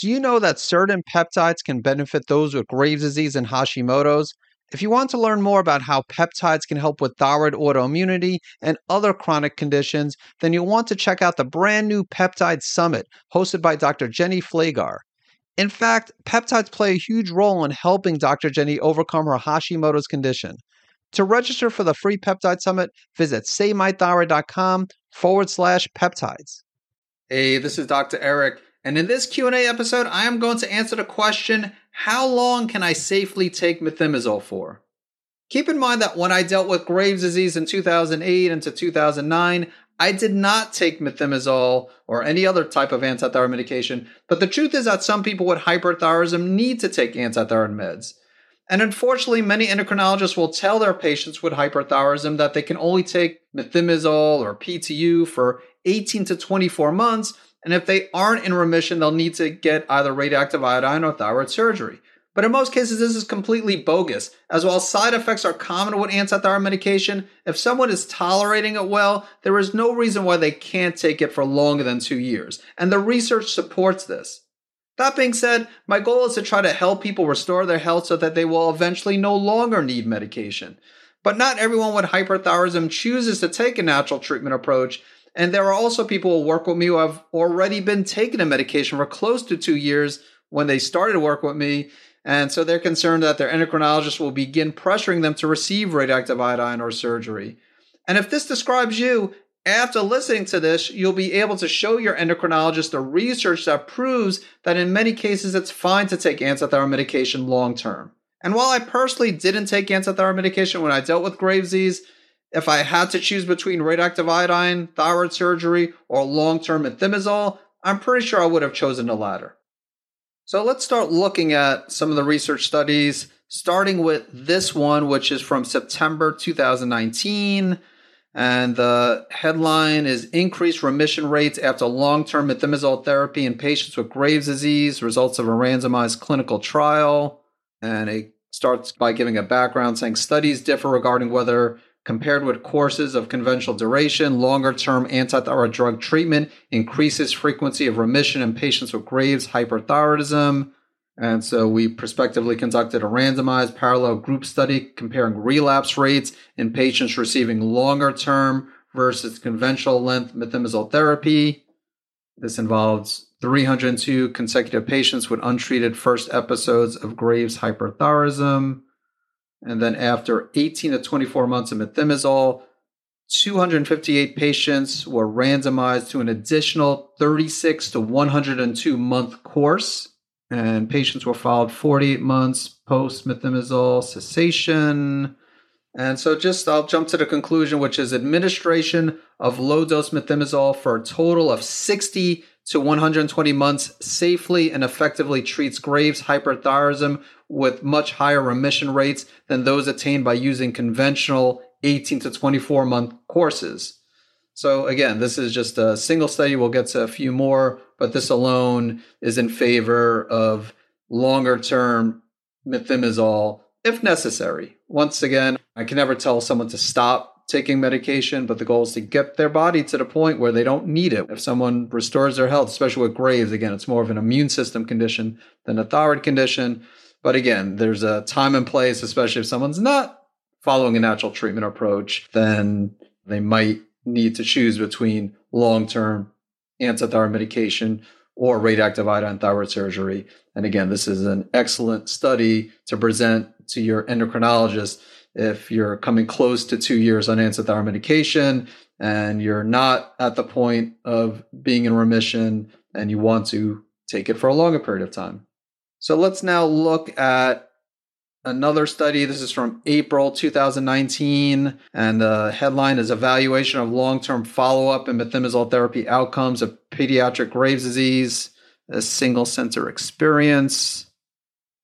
Do you know that certain peptides can benefit those with Graves' disease and Hashimoto's? If you want to learn more about how peptides can help with thyroid autoimmunity and other chronic conditions, then you'll want to check out the brand new Peptide Summit hosted by Dr. Jenny Flagar. In fact, peptides play a huge role in helping Dr. Jenny overcome her Hashimoto's condition. To register for the free peptide summit, visit savemythyroid.com forward slash peptides. Hey, this is Dr. Eric, and in this Q&A episode, I am going to answer the question, how long can I safely take methimazole for? Keep in mind that when I dealt with Graves' disease in 2008 into 2009, I did not take methimazole or any other type of antithyroid medication, but the truth is that some people with hyperthyroidism need to take antithyroid meds. And unfortunately, many endocrinologists will tell their patients with hyperthyroidism that they can only take methimazole or PTU for 18 to 24 months. And if they aren't in remission, they'll need to get either radioactive iodine or thyroid surgery. But in most cases, this is completely bogus. As while side effects are common with antithyroid medication, if someone is tolerating it well, there is no reason why they can't take it for longer than two years. And the research supports this. That being said, my goal is to try to help people restore their health so that they will eventually no longer need medication. But not everyone with hyperthyroidism chooses to take a natural treatment approach. And there are also people who work with me who have already been taking a medication for close to two years when they started to work with me. And so they're concerned that their endocrinologist will begin pressuring them to receive radioactive iodine or surgery. And if this describes you, after listening to this, you'll be able to show your endocrinologist the research that proves that in many cases it's fine to take antithyroid medication long term. And while I personally didn't take antithyroid medication when I dealt with Graves' disease, if I had to choose between radioactive iodine, thyroid surgery, or long term methimazole, I'm pretty sure I would have chosen the latter. So let's start looking at some of the research studies, starting with this one, which is from September 2019. And the headline is Increased Remission Rates After Long Term Methimazole Therapy in Patients with Graves' Disease, Results of a Randomized Clinical Trial. And it starts by giving a background saying studies differ regarding whether, compared with courses of conventional duration, longer term antithyroid drug treatment increases frequency of remission in patients with Graves' hyperthyroidism. And so we prospectively conducted a randomized parallel group study comparing relapse rates in patients receiving longer term versus conventional length methimazole therapy. This involves 302 consecutive patients with untreated first episodes of Graves' hyperthyroidism. And then after 18 to 24 months of methimazole, 258 patients were randomized to an additional 36 to 102 month course and patients were followed 48 months post methimazole cessation. And so, just I'll jump to the conclusion, which is administration of low dose methimazole for a total of 60 to 120 months safely and effectively treats Graves' hyperthyroidism with much higher remission rates than those attained by using conventional 18 to 24 month courses. So again, this is just a single study. We'll get to a few more, but this alone is in favor of longer term methimazole if necessary. Once again, I can never tell someone to stop taking medication, but the goal is to get their body to the point where they don't need it. If someone restores their health, especially with Graves, again, it's more of an immune system condition than a thyroid condition. But again, there's a time and place, especially if someone's not following a natural treatment approach, then they might need to choose between long term antithyroid medication or radioactive iodine thyroid surgery. And again, this is an excellent study to present to your endocrinologist if you're coming close to two years on antithyroid medication and you're not at the point of being in remission and you want to take it for a longer period of time. So let's now look at another study. This is from April 2019, and the headline is Evaluation of Long Term Follow Up and Methimazole Therapy Outcomes of Pediatric Graves' Disease, a single center experience.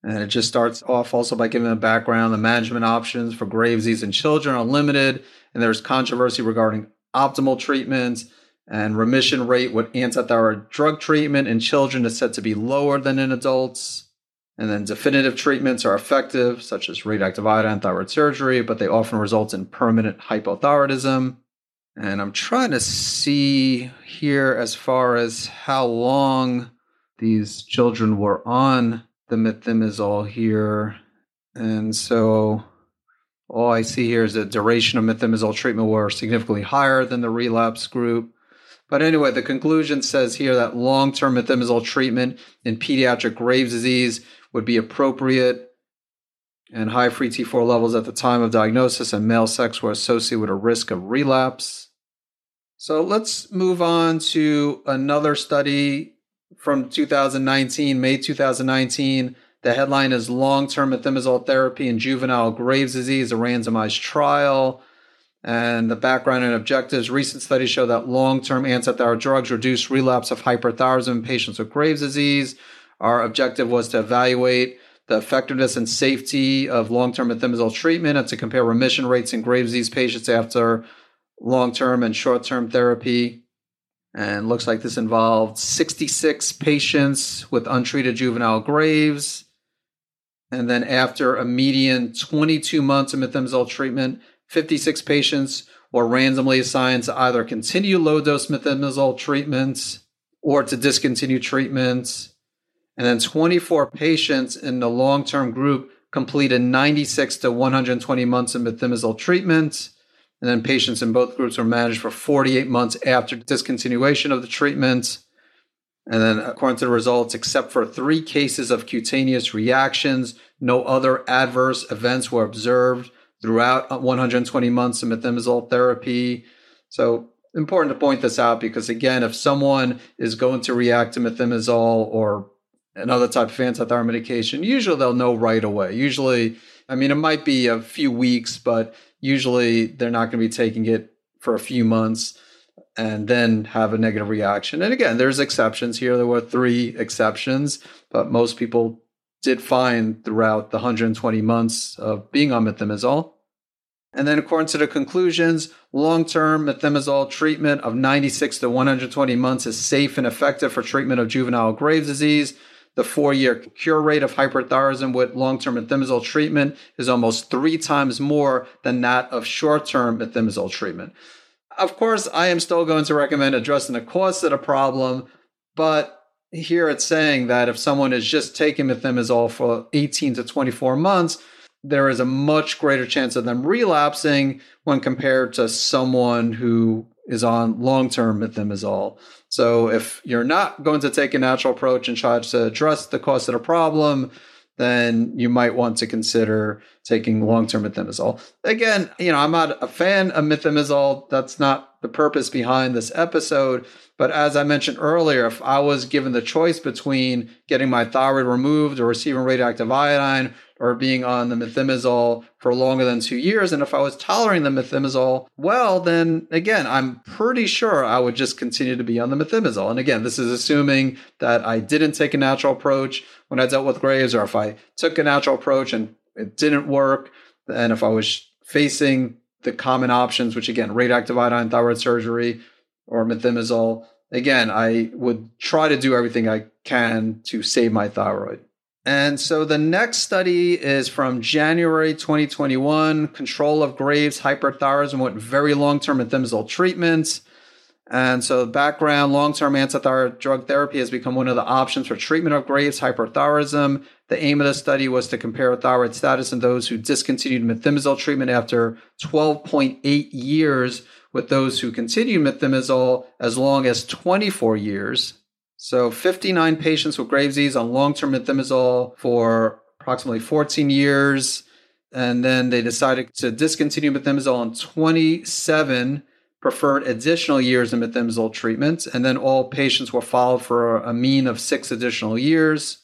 And it just starts off also by giving a background. The management options for Graves' disease in children are limited, and there's controversy regarding optimal treatments. And remission rate with antithyroid drug treatment in children is said to be lower than in adults. And then definitive treatments are effective, such as radioactive iodine thyroid surgery, but they often result in permanent hypothyroidism. And I'm trying to see here as far as how long these children were on the methimazole here. And so all I see here is the duration of methimazole treatment were significantly higher than the relapse group. But anyway, the conclusion says here that long term methimazole treatment in pediatric Graves' disease would be appropriate, and high free T4 levels at the time of diagnosis and male sex were associated with a risk of relapse. So let's move on to another study from 2019, May 2019. The headline is Long Term Methimazole Therapy in Juvenile Graves' Disease, a randomized trial. And the background and objectives recent studies show that long term antithyroid drugs reduce relapse of hyperthyroidism in patients with Graves' disease. Our objective was to evaluate the effectiveness and safety of long term methimazole treatment and to compare remission rates in Graves' disease patients after long term and short term therapy. And looks like this involved 66 patients with untreated juvenile Graves. And then after a median 22 months of methimazole treatment, 56 patients were randomly assigned to either continue low dose methimazole treatments or to discontinue treatments. And then 24 patients in the long term group completed 96 to 120 months of methimazole treatment. And then patients in both groups were managed for 48 months after discontinuation of the treatment. And then, according to the results, except for three cases of cutaneous reactions, no other adverse events were observed throughout 120 months of methimazole therapy. So important to point this out because again, if someone is going to react to methimazole or another type of antithyroid medication, usually they'll know right away. Usually, I mean, it might be a few weeks, but usually they're not going to be taking it for a few months and then have a negative reaction. And again, there's exceptions here. There were three exceptions, but most people did fine throughout the 120 months of being on methimazole. And then, according to the conclusions, long term methimazole treatment of 96 to 120 months is safe and effective for treatment of juvenile Graves' disease. The four year cure rate of hyperthyroidism with long term methimazole treatment is almost three times more than that of short term methimazole treatment. Of course, I am still going to recommend addressing the cause of the problem, but here it's saying that if someone is just taking methimazole for 18 to 24 months, there is a much greater chance of them relapsing when compared to someone who is on long term methimazole. So, if you're not going to take a natural approach and try to address the cause of the problem, then you might want to consider taking long term methimazole. Again, you know, I'm not a fan of methimazole. That's not the purpose behind this episode. But as I mentioned earlier, if I was given the choice between getting my thyroid removed or receiving radioactive iodine or being on the methimazole for longer than two years, and if I was tolerating the methimazole, well, then again, I'm pretty sure I would just continue to be on the methimazole. And again, this is assuming that I didn't take a natural approach when I dealt with Graves, or if I took a natural approach and it didn't work, and if I was facing the common options, which again, radioactive iodine, thyroid surgery, or methimazole. Again, I would try to do everything I can to save my thyroid. And so the next study is from January 2021 control of Graves hyperthyroidism with very long term methimazole treatments. And so, background long term antithyroid drug therapy has become one of the options for treatment of Graves hyperthyroidism. The aim of the study was to compare thyroid status in those who discontinued methimazole treatment after 12.8 years with those who continued methimazole as long as 24 years. So 59 patients with Graves' disease on long-term methimazole for approximately 14 years. And then they decided to discontinue methimazole on 27 preferred additional years of methimazole treatment. And then all patients were followed for a mean of six additional years.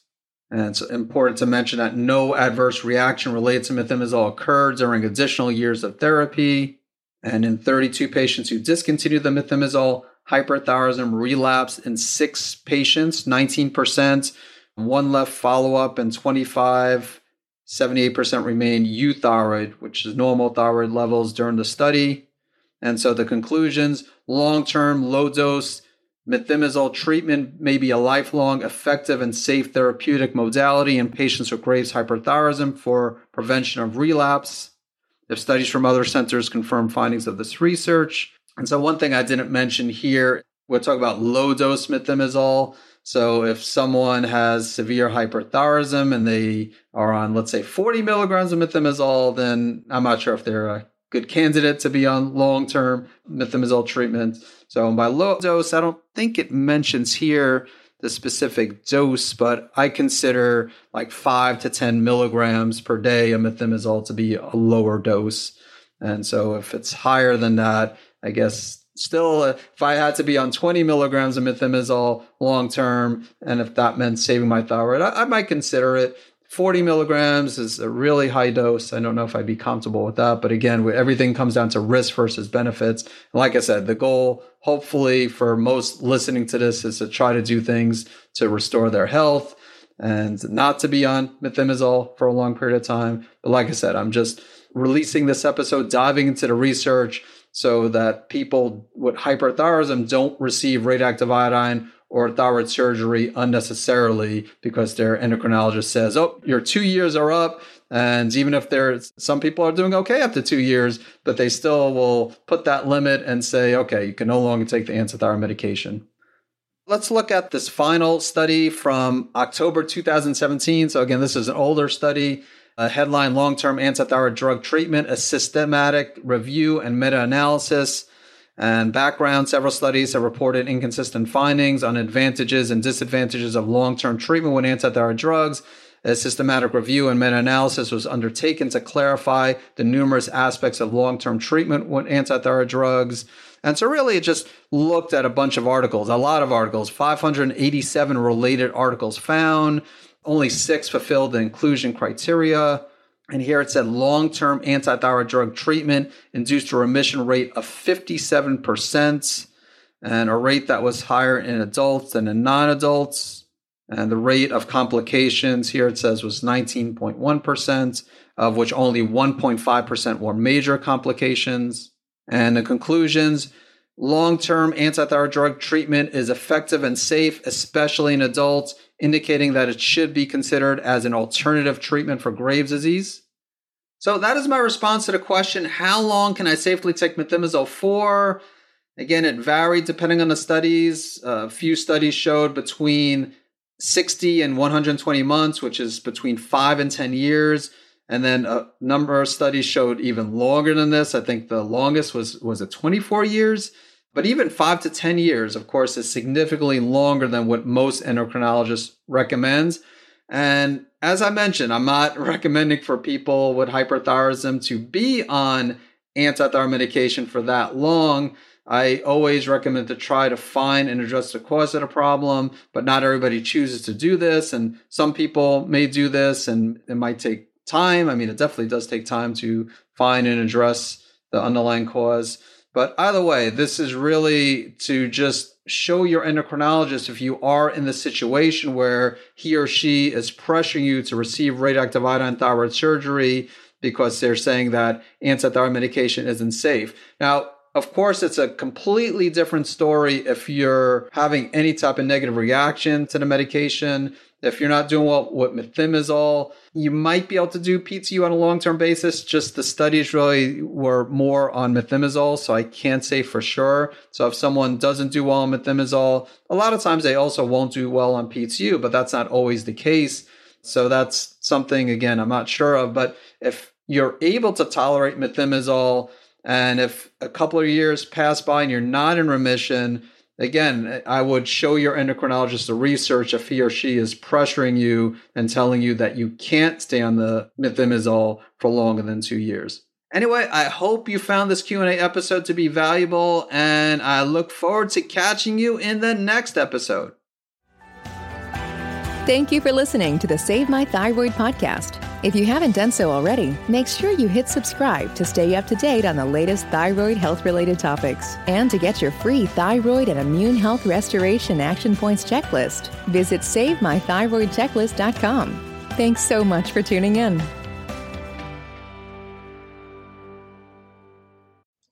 And it's important to mention that no adverse reaction related to methimazole occurred during additional years of therapy. And in 32 patients who discontinued the methimazole, hyperthyroidism relapse in six patients, 19%. One left follow up, and 25, 78% remained euthyroid, which is normal thyroid levels during the study. And so the conclusions long term, low dose methimazole treatment may be a lifelong, effective, and safe therapeutic modality in patients with Graves' hyperthyroidism for prevention of relapse. If studies from other centers confirm findings of this research. And so, one thing I didn't mention here, we'll talk about low dose methimazole. So if someone has severe hyperthyroidism and they are on, let's say, 40 milligrams of methimazole, then I'm not sure if they're a good candidate to be on long term methimazole treatment. So by low dose, I don't think it mentions here the specific dose, but I consider like five to 10 milligrams per day of methimazole to be a lower dose. And so if it's higher than that, I guess still, uh, if I had to be on 20 milligrams of methimazole long term, and if that meant saving my thyroid, I, I might consider it. 40 milligrams is a really high dose. I don't know if I'd be comfortable with that. But again, everything comes down to risk versus benefits. And like I said, the goal, hopefully, for most listening to this is to try to do things to restore their health and not to be on methimazole for a long period of time. But like I said, I'm just releasing this episode, diving into the research so that people with hyperthyroidism don't receive radioactive iodine or thyroid surgery unnecessarily because their endocrinologist says, oh, your two years are up. And even if there's some people are doing okay after two years, but they still will put that limit and say, okay, you can no longer take the antithyroid medication. Let's look at this final study from October 2017. So, again, this is an older study. A headline Long term antithyroid drug treatment, a systematic review and meta analysis. And background several studies have reported inconsistent findings on advantages and disadvantages of long term treatment with antithyroid drugs. A systematic review and meta analysis was undertaken to clarify the numerous aspects of long term treatment with antithyroid drugs. And so, really, it just looked at a bunch of articles, a lot of articles, 587 related articles found. Only six fulfilled the inclusion criteria. And here it said long term antithyroid drug treatment induced a remission rate of 57%, and a rate that was higher in adults than in non adults. And the rate of complications here it says was 19.1%, of which only 1.5% were major complications. And the conclusions long term antithyroid drug treatment is effective and safe, especially in adults indicating that it should be considered as an alternative treatment for Graves' disease. So that is my response to the question how long can I safely take methimazole for? Again, it varied depending on the studies. A few studies showed between 60 and 120 months, which is between 5 and 10 years. And then a number of studies showed even longer than this. I think the longest was was it 24 years. But even five to 10 years, of course, is significantly longer than what most endocrinologists recommends. And as I mentioned, I'm not recommending for people with hyperthyroidism to be on antithyroid medication for that long. I always recommend to try to find and address the cause of the problem, but not everybody chooses to do this. And some people may do this and it might take time. I mean, it definitely does take time to find and address the underlying cause. But either way, this is really to just show your endocrinologist if you are in the situation where he or she is pressuring you to receive radioactive iodine thyroid surgery because they're saying that antithyroid medication isn't safe. Now, of course, it's a completely different story if you're having any type of negative reaction to the medication if you're not doing well with methimazole, you might be able to do PTU on a long term basis. Just the studies really were more on methimazole, so I can't say for sure. So if someone doesn't do well on methimazole, a lot of times they also won't do well on PTU, but that's not always the case. So that's something, again, I'm not sure of. But if you're able to tolerate methimazole, and if a couple of years pass by and you're not in remission, again, I would show your endocrinologist the research if he or she is pressuring you and telling you that you can't stay on the methimazole for longer than two years. Anyway, I hope you found this Q&A episode to be valuable and I look forward to catching you in the next episode. Thank you for listening to the Save My Thyroid podcast. If you haven't done so already, make sure you hit subscribe to stay up to date on the latest thyroid health related topics. And to get your free thyroid and immune health restoration action points checklist, visit SaveMyThyroidChecklist.com. Thanks so much for tuning in.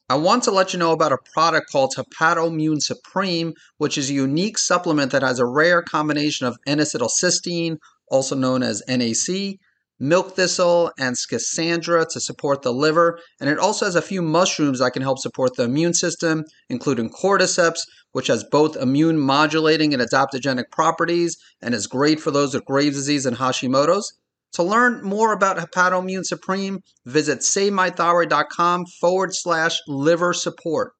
I want to let you know about a product called Hepatoimmune Supreme, which is a unique supplement that has a rare combination of N-acetylcysteine, also known as NAC, milk thistle, and schisandra to support the liver. And it also has a few mushrooms that can help support the immune system, including cordyceps, which has both immune modulating and adaptogenic properties and is great for those with Graves' disease and Hashimoto's. To learn more about Hepatoimmune Supreme, visit SaveMyThyroid.com forward slash liver support.